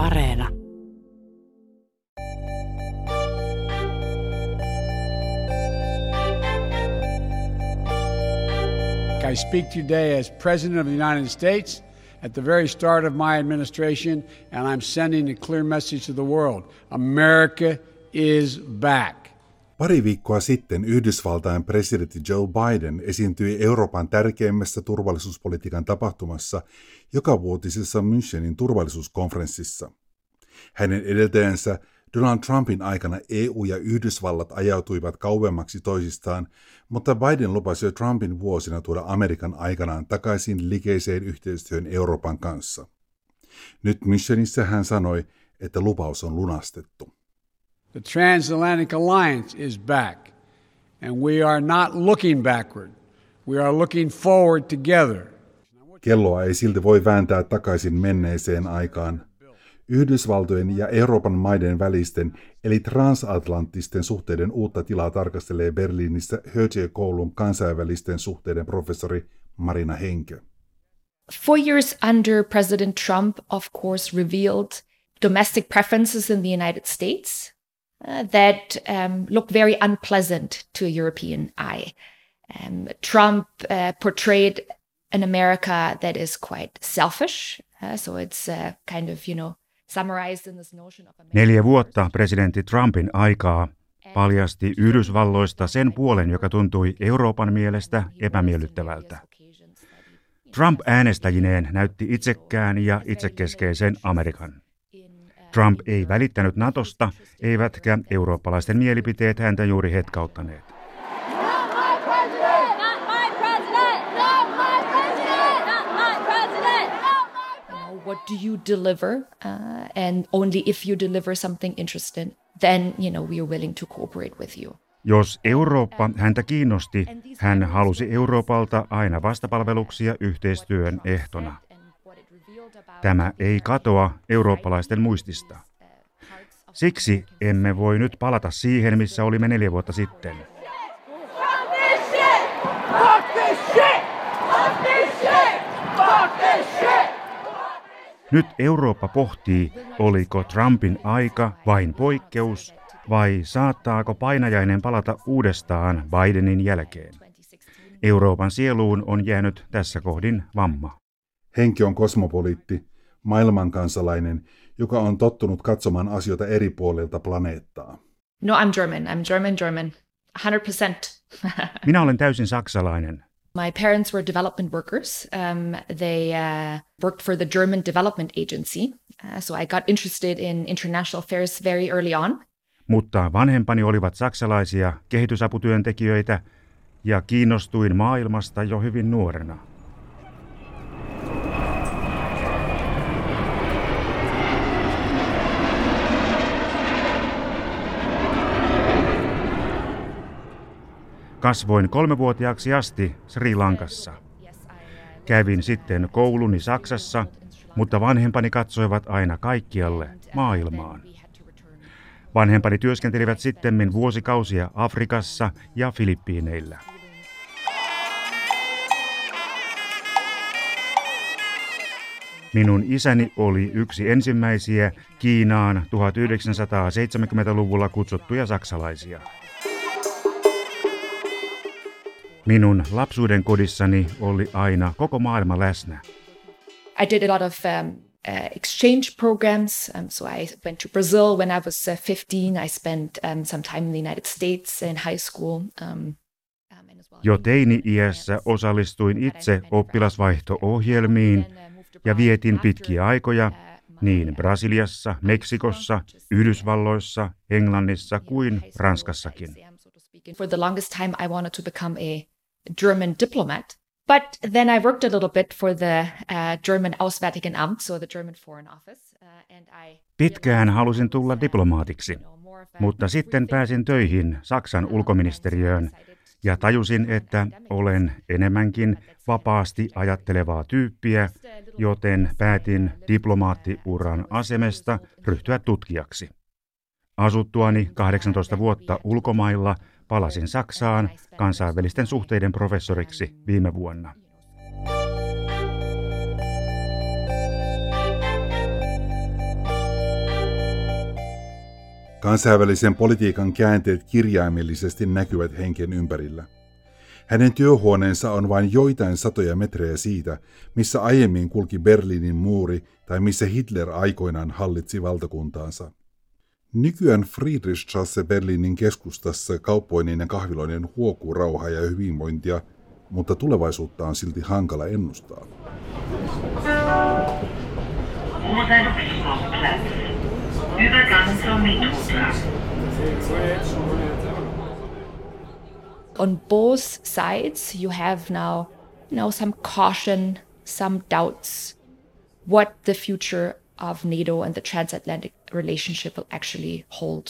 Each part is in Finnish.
Areena. I speak today as President of the United States at the very start of my administration, and I'm sending a clear message to the world America is back. Pari viikkoa sitten Yhdysvaltain presidentti Joe Biden esiintyi Euroopan tärkeimmässä turvallisuuspolitiikan tapahtumassa joka vuotisessa Münchenin turvallisuuskonferenssissa. Hänen edeltäjänsä Donald Trumpin aikana EU ja Yhdysvallat ajautuivat kauemmaksi toisistaan, mutta Biden lupasi jo Trumpin vuosina tuoda Amerikan aikanaan takaisin likeiseen yhteistyön Euroopan kanssa. Nyt Michelissä hän sanoi, että lupaus on lunastettu. The transatlantic alliance is back, and we are not looking backward. We are looking forward together. Kelloa ei silti voi vääntää takaisin menneeseen aikaan. Yhdysvaltojen ja Euroopan maiden välisten eli transatlanttisten suhteiden uutta tilaa tarkastelee Berliinissä Hötje-koulun kansainvälisten suhteiden professori Marina Henke. Four years under President Trump, of course, revealed domestic preferences in the United States uh, that um, look very unpleasant to a European eye. Um, Trump uh, portrayed an America that is quite selfish. Uh, so it's uh, kind of, you know, Neljä vuotta presidentti Trumpin aikaa paljasti Yhdysvalloista sen puolen, joka tuntui Euroopan mielestä epämiellyttävältä. Trump äänestäjineen näytti itsekkään ja itsekeskeisen Amerikan. Trump ei välittänyt Natosta, eivätkä eurooppalaisten mielipiteet häntä juuri hetkauttaneet. what do you deliver uh, and only if you deliver something interesting then you know we are willing to cooperate with you jos Eurooppa häntä kiinnosti, hän halusi Euroopalta aina vastapalveluksia yhteistyön ehtona. Tämä ei katoa eurooppalaisten muistista. Siksi emme voi nyt palata siihen, missä olimme neljä vuotta sitten. Nyt Eurooppa pohtii, oliko Trumpin aika vain poikkeus vai saattaako painajainen palata uudestaan Bidenin jälkeen. Euroopan sieluun on jäänyt tässä kohdin vamma. Henki on kosmopoliitti, maailmankansalainen, joka on tottunut katsomaan asioita eri puolilta planeettaa. No, I'm German. I'm German, German. 100%. Minä olen täysin saksalainen. My parents were development workers. Um, they uh, worked for the German Development Agency. Uh, so I got interested in international affairs very early on. Mutta vanhempani olivat saksalaisia kehitysaputyöntekijöitä ja kiinnostuin maailmasta jo hyvin nuorena. Kasvoin kolmevuotiaaksi asti Sri Lankassa. Kävin sitten kouluni Saksassa, mutta vanhempani katsoivat aina kaikkialle maailmaan. Vanhempani työskentelivät sitten vuosikausia Afrikassa ja Filippiineillä. Minun isäni oli yksi ensimmäisiä Kiinaan 1970-luvulla kutsuttuja saksalaisia. Minun lapsuuden kodissani oli aina koko maailma läsnä. I did a lot of um, uh, exchange programs. Um, so I went to Brazil when I was uh, 15. I spent um, some time in the United States in high school. Um, um jo teini-iässä osallistuin itse oppilasvaihto-ohjelmiin ja vietin pitkiä aikoja niin Brasiliassa, Meksikossa, Yhdysvalloissa, Englannissa kuin Ranskassakin. For the longest time I wanted to become a German diplomat. But then I worked a little bit for the uh, German Auswärtigen Amt, so the German Foreign Office. Uh, and I Pitkään halusin tulla diplomaatiksi, mutta sitten pääsin töihin Saksan ulkoministeriöön ja tajusin, että olen enemmänkin vapaasti ajattelevaa tyyppiä, joten päätin diplomaattiuran asemesta ryhtyä tutkijaksi. Asuttuani 18 vuotta ulkomailla – Palasin Saksaan kansainvälisten suhteiden professoriksi viime vuonna. Kansainvälisen politiikan käänteet kirjaimellisesti näkyvät henken ympärillä. Hänen työhuoneensa on vain joitain satoja metrejä siitä, missä aiemmin kulki Berliinin muuri tai missä Hitler aikoinaan hallitsi valtakuntaansa. Nykyään Friedrichstrasse Berliinin keskustassa kauppoinen ja kahviloinen huokuu rauhaa ja hyvinvointia, mutta tulevaisuutta on silti hankala ennustaa. On both sides you have now, you know, some caution, some doubts what the future of NATO and the transatlantic relationship will actually hold.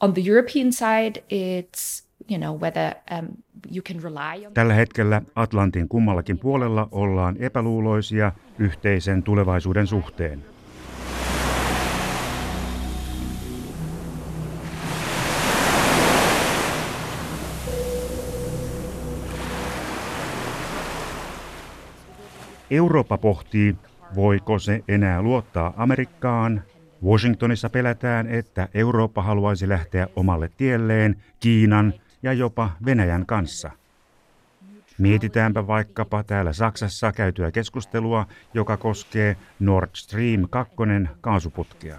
On the European side, it's you know whether um, you can rely on. Tällä hetkellä Atlantin kummallakin puolella ollaan epäluuloisia yhteisen tulevaisuuden suhteen. Eurooppa pohtii, voiko se enää luottaa Amerikkaan. Washingtonissa pelätään, että Eurooppa haluaisi lähteä omalle tielleen Kiinan ja jopa Venäjän kanssa. Mietitäänpä vaikkapa täällä Saksassa käytyä keskustelua, joka koskee Nord Stream 2 kaasuputkea.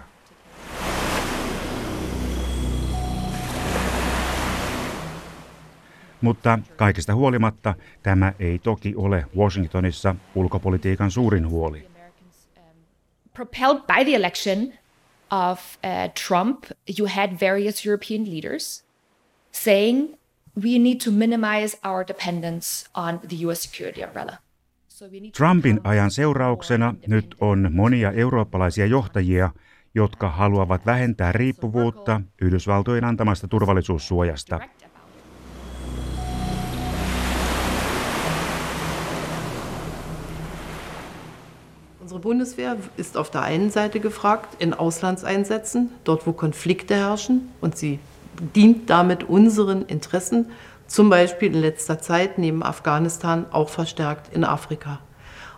Mutta kaikesta huolimatta tämä ei toki ole Washingtonissa ulkopolitiikan suurin huoli. Propelled by the election of uh, Trump, you had various European leaders saying we need to minimize our dependence on the US security umbrella. Trumpin ajan seurauksena nyt on monia eurooppalaisia johtajia, jotka haluavat vähentää riippuvuutta Yhdysvaltojen antamasta turvallisuussuojasta. Unsere Bundeswehr ist auf der einen Seite gefragt in Auslandseinsätzen, dort wo Konflikte herrschen, und sie dient damit unseren Interessen, zum Beispiel in letzter Zeit neben Afghanistan auch verstärkt in Afrika.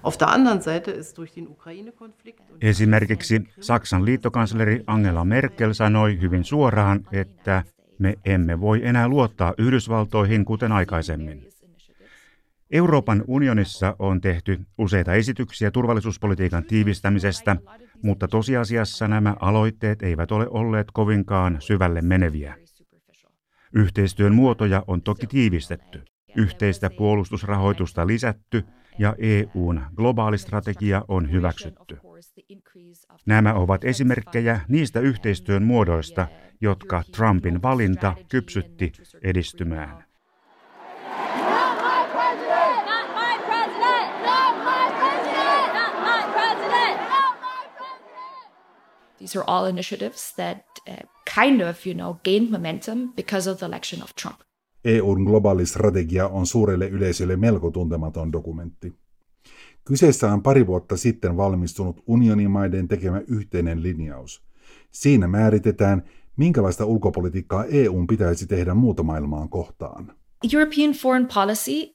Auf der anderen Seite ist durch den Ukraine-Konflikt Esimerkiksi Saksan liittokansleri Angela Merkel sanoi hyvin suoraan, että me emme voi enää luottaa Yhdysvaltoihin kuten aikaisemmin. Euroopan unionissa on tehty useita esityksiä turvallisuuspolitiikan tiivistämisestä, mutta tosiasiassa nämä aloitteet eivät ole olleet kovinkaan syvälle meneviä. Yhteistyön muotoja on toki tiivistetty, yhteistä puolustusrahoitusta lisätty ja EUn globaalistrategia on hyväksytty. Nämä ovat esimerkkejä niistä yhteistyön muodoista, jotka Trumpin valinta kypsytti edistymään. These are all initiatives that uh, kind of, you know, gained momentum because of the election of Trump. EUn globaali strategia on suurelle yleisölle melko tuntematon dokumentti. Kyseessä on pari vuotta sitten valmistunut unionimaiden tekemä yhteinen linjaus. Siinä määritetään, minkälaista ulkopolitiikkaa EUn pitäisi tehdä muuta maailmaan kohtaan. European foreign policy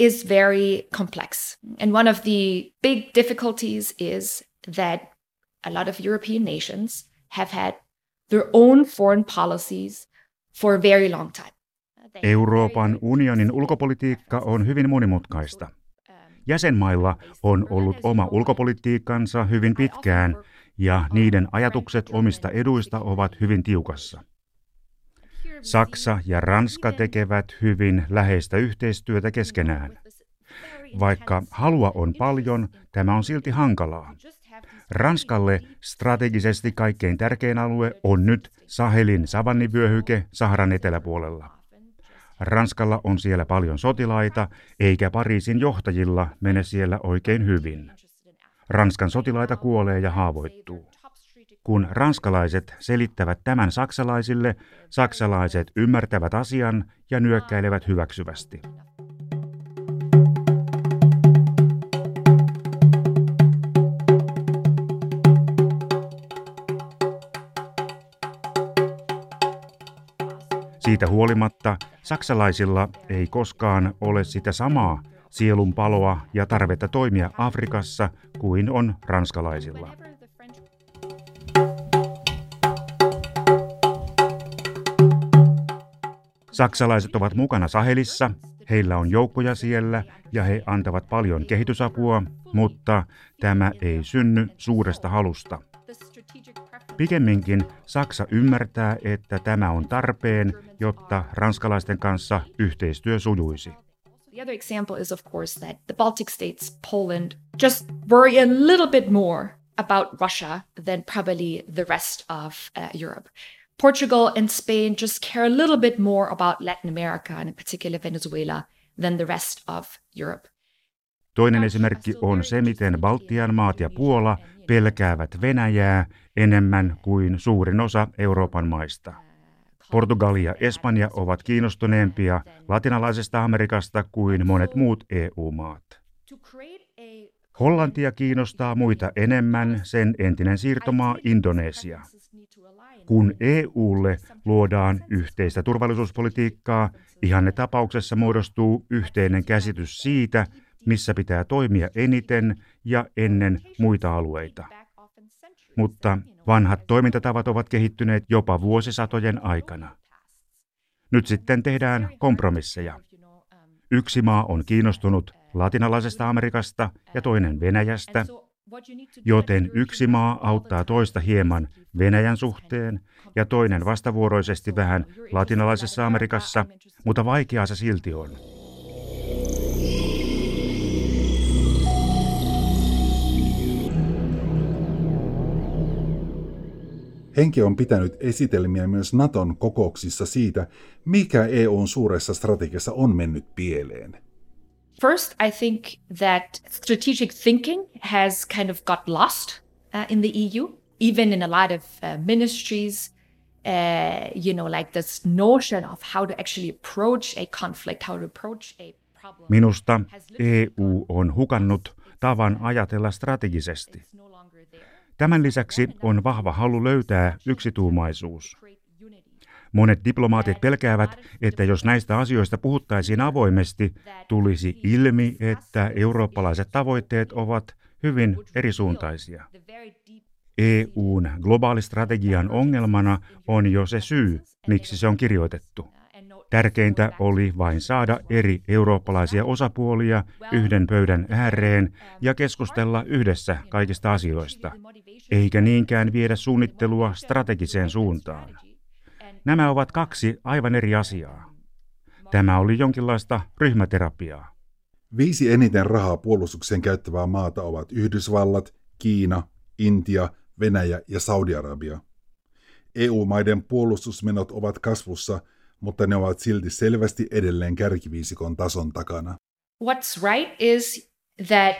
is very complex. And one of the big difficulties is that a lot of European nations have had their own foreign policies for a very long time. Euroopan unionin ulkopolitiikka on hyvin monimutkaista. Jäsenmailla on ollut oma ulkopolitiikkansa hyvin pitkään ja niiden ajatukset omista eduista ovat hyvin tiukassa. Saksa ja Ranska tekevät hyvin läheistä yhteistyötä keskenään. Vaikka halua on paljon, tämä on silti hankalaa. Ranskalle strategisesti kaikkein tärkein alue on nyt Sahelin savannivyöhyke Saharan eteläpuolella. Ranskalla on siellä paljon sotilaita, eikä Pariisin johtajilla mene siellä oikein hyvin. Ranskan sotilaita kuolee ja haavoittuu. Kun ranskalaiset selittävät tämän saksalaisille, saksalaiset ymmärtävät asian ja nyökkäilevät hyväksyvästi. Siitä huolimatta saksalaisilla ei koskaan ole sitä samaa sielun paloa ja tarvetta toimia Afrikassa kuin on ranskalaisilla. Saksalaiset ovat mukana Sahelissa, heillä on joukkoja siellä ja he antavat paljon kehitysapua, mutta tämä ei synny suuresta halusta. Pikemminkin Saksa ymmärtää, että tämä on tarpeen, jotta ranskalaisten kanssa yhteistyö sujuisi. The other example is, of course, that the Baltic states, Poland, just worry a little bit more about Russia than probably the rest of uh, Europe. Portugal and Spain just care a little bit more about Latin America and in particular Venezuela than the rest of Europe. Toinen esimerkki on se, miten Baltian maat ja Puola pelkäävät Venäjää enemmän kuin suurin osa Euroopan maista. Portugali ja Espanja ovat kiinnostuneempia latinalaisesta Amerikasta kuin monet muut EU-maat. Hollantia kiinnostaa muita enemmän sen entinen siirtomaa Indonesia. Kun EUlle luodaan yhteistä turvallisuuspolitiikkaa, ihanne tapauksessa muodostuu yhteinen käsitys siitä, missä pitää toimia eniten ja ennen muita alueita. Mutta vanhat toimintatavat ovat kehittyneet jopa vuosisatojen aikana. Nyt sitten tehdään kompromisseja. Yksi maa on kiinnostunut latinalaisesta Amerikasta ja toinen Venäjästä, joten yksi maa auttaa toista hieman Venäjän suhteen ja toinen vastavuoroisesti vähän latinalaisessa Amerikassa, mutta vaikeaa se silti on. Henki on pitänyt esitelmiä myös Naton kokouksissa siitä, mikä EUn suuressa strategiassa on mennyt pieleen. First, I think that strategic thinking has kind of got lost uh, in the EU, even in a lot of uh, ministries. Uh, you know, like this notion of how to actually approach a conflict, how to approach a problem. Minusta EU on hukannut tavan ajatella strategisesti. Tämän lisäksi on vahva halu löytää yksituumaisuus. Monet diplomaatit pelkäävät, että jos näistä asioista puhuttaisiin avoimesti, tulisi ilmi, että eurooppalaiset tavoitteet ovat hyvin erisuuntaisia. EUn globaalistrategian ongelmana on jo se syy, miksi se on kirjoitettu. Tärkeintä oli vain saada eri eurooppalaisia osapuolia yhden pöydän ääreen ja keskustella yhdessä kaikista asioista, eikä niinkään viedä suunnittelua strategiseen suuntaan. Nämä ovat kaksi aivan eri asiaa. Tämä oli jonkinlaista ryhmäterapiaa. Viisi eniten rahaa puolustukseen käyttävää maata ovat Yhdysvallat, Kiina, Intia, Venäjä ja Saudi-Arabia. EU-maiden puolustusmenot ovat kasvussa – mutta ne ovat silti selvästi edelleen kärkiviisikon tason takana. What's right is that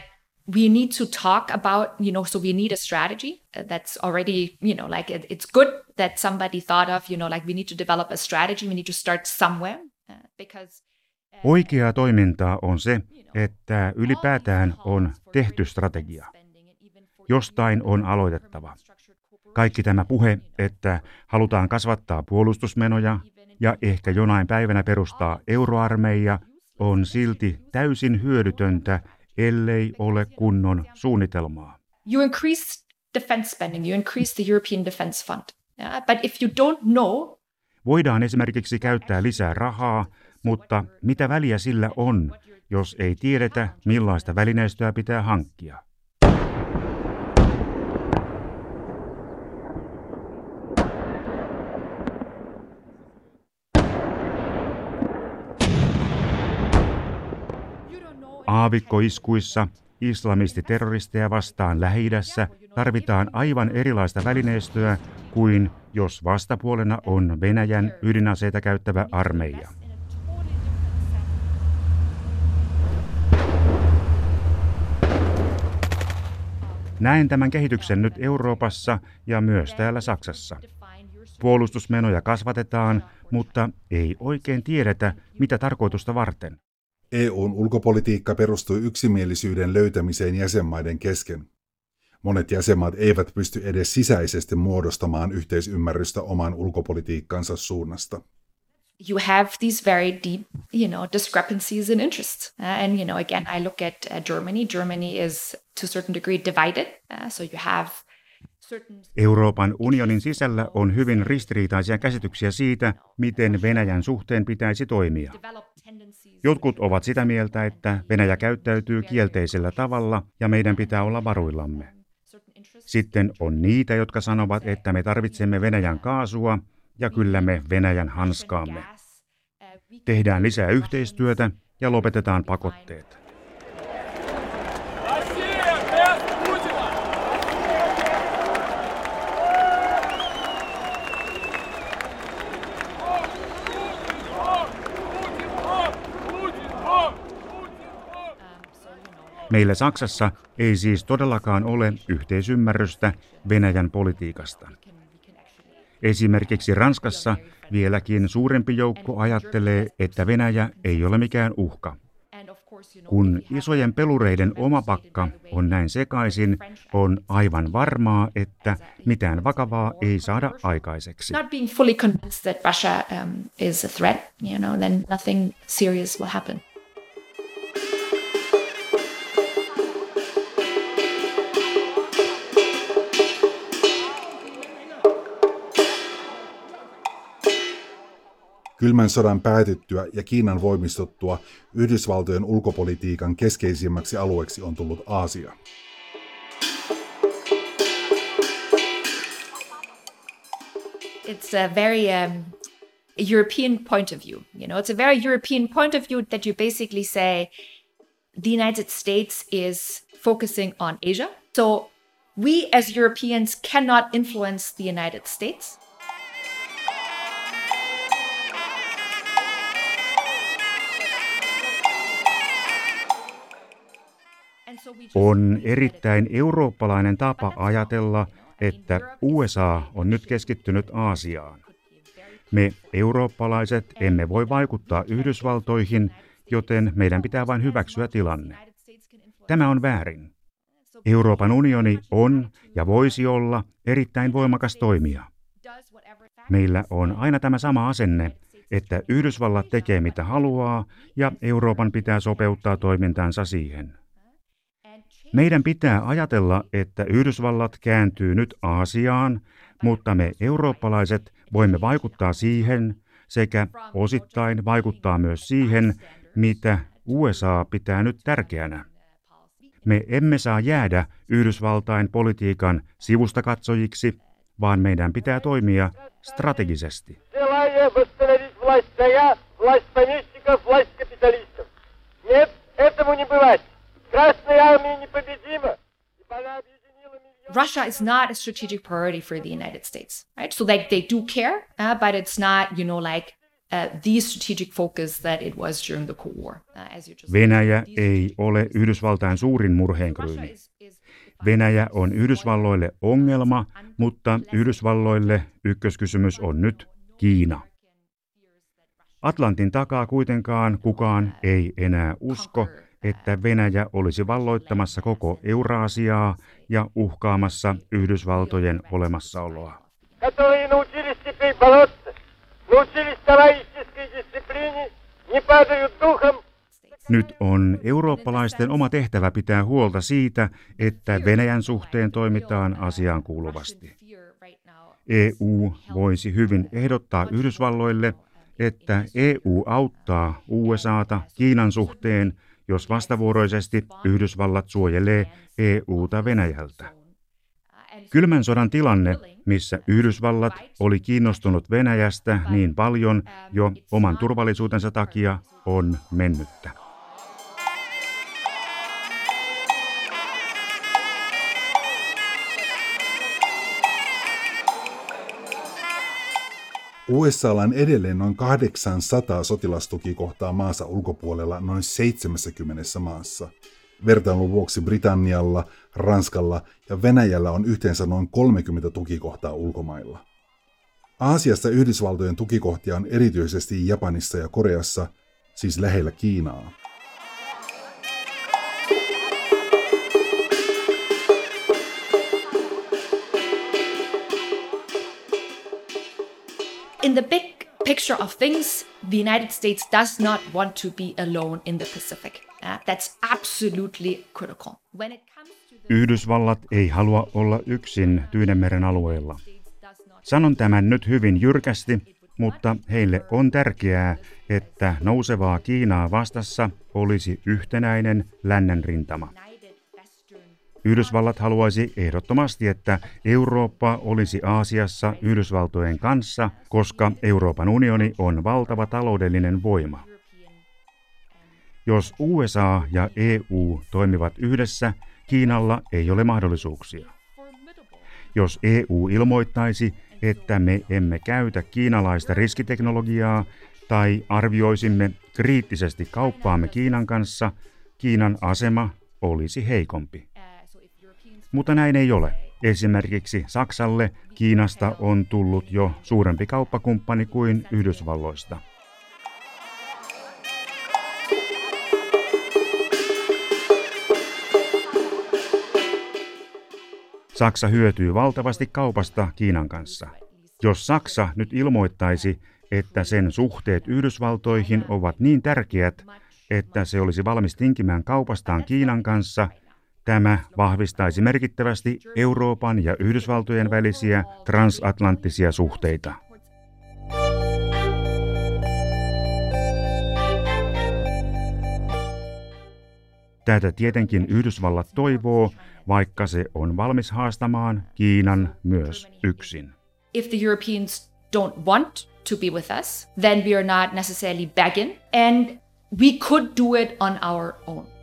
we need to talk about, you know, so we need a strategy that's already, you know, like it, it's good that somebody thought of, you know, like we need to develop a strategy, we need to start somewhere uh, because uh, Oikeaa toimintaa on se, että ylipäätään on tehty strategia. Jostain on aloitettava. Kaikki tämä puhe, että halutaan kasvattaa puolustusmenoja ja ehkä jonain päivänä perustaa euroarmeija, on silti täysin hyödytöntä, ellei ole kunnon suunnitelmaa. You increase defense spending, you increase the European Defense Fund. Yeah? But if you don't know, Voidaan esimerkiksi käyttää lisää rahaa, mutta mitä väliä sillä on, jos ei tiedetä, millaista välineistöä pitää hankkia? Aavikkoiskuissa islamistiterroristeja vastaan lähi tarvitaan aivan erilaista välineistöä kuin jos vastapuolena on Venäjän ydinaseita käyttävä armeija. Näen tämän kehityksen nyt Euroopassa ja myös täällä Saksassa. Puolustusmenoja kasvatetaan, mutta ei oikein tiedetä, mitä tarkoitusta varten. EUn ulkopolitiikka perustui yksimielisyyden löytämiseen jäsenmaiden kesken. Monet jäsenmaat eivät pysty edes sisäisesti muodostamaan yhteisymmärrystä oman ulkopolitiikkansa suunnasta. You have these very deep, you know, discrepancies in interests. Uh, and you know, again, I look at uh, Germany. Germany is to a certain degree divided. Uh, so you have Euroopan unionin sisällä on hyvin ristiriitaisia käsityksiä siitä, miten Venäjän suhteen pitäisi toimia. Jotkut ovat sitä mieltä, että Venäjä käyttäytyy kielteisellä tavalla ja meidän pitää olla varuillamme. Sitten on niitä, jotka sanovat, että me tarvitsemme Venäjän kaasua ja kyllä me Venäjän hanskaamme. Tehdään lisää yhteistyötä ja lopetetaan pakotteet. Meillä Saksassa ei siis todellakaan ole yhteisymmärrystä Venäjän politiikasta. Esimerkiksi Ranskassa vieläkin suurempi joukko ajattelee, että Venäjä ei ole mikään uhka. Kun isojen pelureiden oma pakka on näin sekaisin, on aivan varmaa, että mitään vakavaa ei saada aikaiseksi. Not Kylmän sodan päätyttyä ja Kiinan voimistuttua Yhdysvaltojen ulkopolitiikan keskeisimmäksi alueeksi on tullut Aasia. It's a very um, European point of view. You know, it's a very European point of view that you basically say the United States is focusing on Asia. So we as Europeans cannot influence the United States. On erittäin eurooppalainen tapa ajatella, että USA on nyt keskittynyt Aasiaan. Me eurooppalaiset emme voi vaikuttaa Yhdysvaltoihin, joten meidän pitää vain hyväksyä tilanne. Tämä on väärin. Euroopan unioni on ja voisi olla erittäin voimakas toimija. Meillä on aina tämä sama asenne, että Yhdysvallat tekee mitä haluaa ja Euroopan pitää sopeuttaa toimintaansa siihen. Meidän pitää ajatella, että Yhdysvallat kääntyy nyt Aasiaan, mutta me eurooppalaiset voimme vaikuttaa siihen sekä osittain vaikuttaa myös siihen, mitä USA pitää nyt tärkeänä. Me emme saa jäädä Yhdysvaltain politiikan sivustakatsojiksi, vaan meidän pitää toimia strategisesti. Нет, этому не бывать. Russia is not a strategic priority for the United States, right? So like they do care, uh, but it's not, you know, like uh, the strategic focus that it was during the Cold War. Uh, as you just Venäjä ei ole Yhdysvaltain suurin murheenkryyni. Venäjä on Yhdysvalloille ongelma, mutta Yhdysvalloille ykköskysymys on nyt Kiina. Atlantin takaa kuitenkaan kukaan ei enää usko, että Venäjä olisi valloittamassa koko Euraasiaa ja uhkaamassa Yhdysvaltojen olemassaoloa. Nyt on eurooppalaisten oma tehtävä pitää huolta siitä, että Venäjän suhteen toimitaan asiaan kuuluvasti. EU voisi hyvin ehdottaa Yhdysvalloille, että EU auttaa USAta Kiinan suhteen jos vastavuoroisesti Yhdysvallat suojelee EUta Venäjältä. Kylmän sodan tilanne, missä Yhdysvallat oli kiinnostunut Venäjästä niin paljon jo oman turvallisuutensa takia, on mennyttä. USAlla on edelleen noin 800 sotilastukikohtaa maansa ulkopuolella noin 70 maassa. Vertailun vuoksi Britannialla, Ranskalla ja Venäjällä on yhteensä noin 30 tukikohtaa ulkomailla. Aasiassa Yhdysvaltojen tukikohtia on erityisesti Japanissa ja Koreassa, siis lähellä Kiinaa. In the big picture of things, the United States does not want to be alone in the Pacific. Uh, that's absolutely critical. When it comes to Yhdysvallat ei halua olla yksin Tyynemeren alueella. Sanon tämän nyt hyvin jyrkästi, mutta heille on tärkeää, että nousevaa Kiinaa vastassa olisi yhtenäinen lännen rintama. Yhdysvallat haluaisi ehdottomasti, että Eurooppa olisi Aasiassa Yhdysvaltojen kanssa, koska Euroopan unioni on valtava taloudellinen voima. Jos USA ja EU toimivat yhdessä, Kiinalla ei ole mahdollisuuksia. Jos EU ilmoittaisi, että me emme käytä kiinalaista riskiteknologiaa tai arvioisimme kriittisesti kauppaamme Kiinan kanssa, Kiinan asema olisi heikompi. Mutta näin ei ole. Esimerkiksi Saksalle Kiinasta on tullut jo suurempi kauppakumppani kuin Yhdysvalloista. Saksa hyötyy valtavasti kaupasta Kiinan kanssa. Jos Saksa nyt ilmoittaisi, että sen suhteet Yhdysvaltoihin ovat niin tärkeät, että se olisi valmis tinkimään kaupastaan Kiinan kanssa, tämä vahvistaisi merkittävästi Euroopan ja Yhdysvaltojen välisiä transatlanttisia suhteita. Tätä tietenkin Yhdysvallat toivoo, vaikka se on valmis haastamaan Kiinan myös yksin. If the Europeans don't want to be with us, then we are not necessarily begging and we could do it on our own.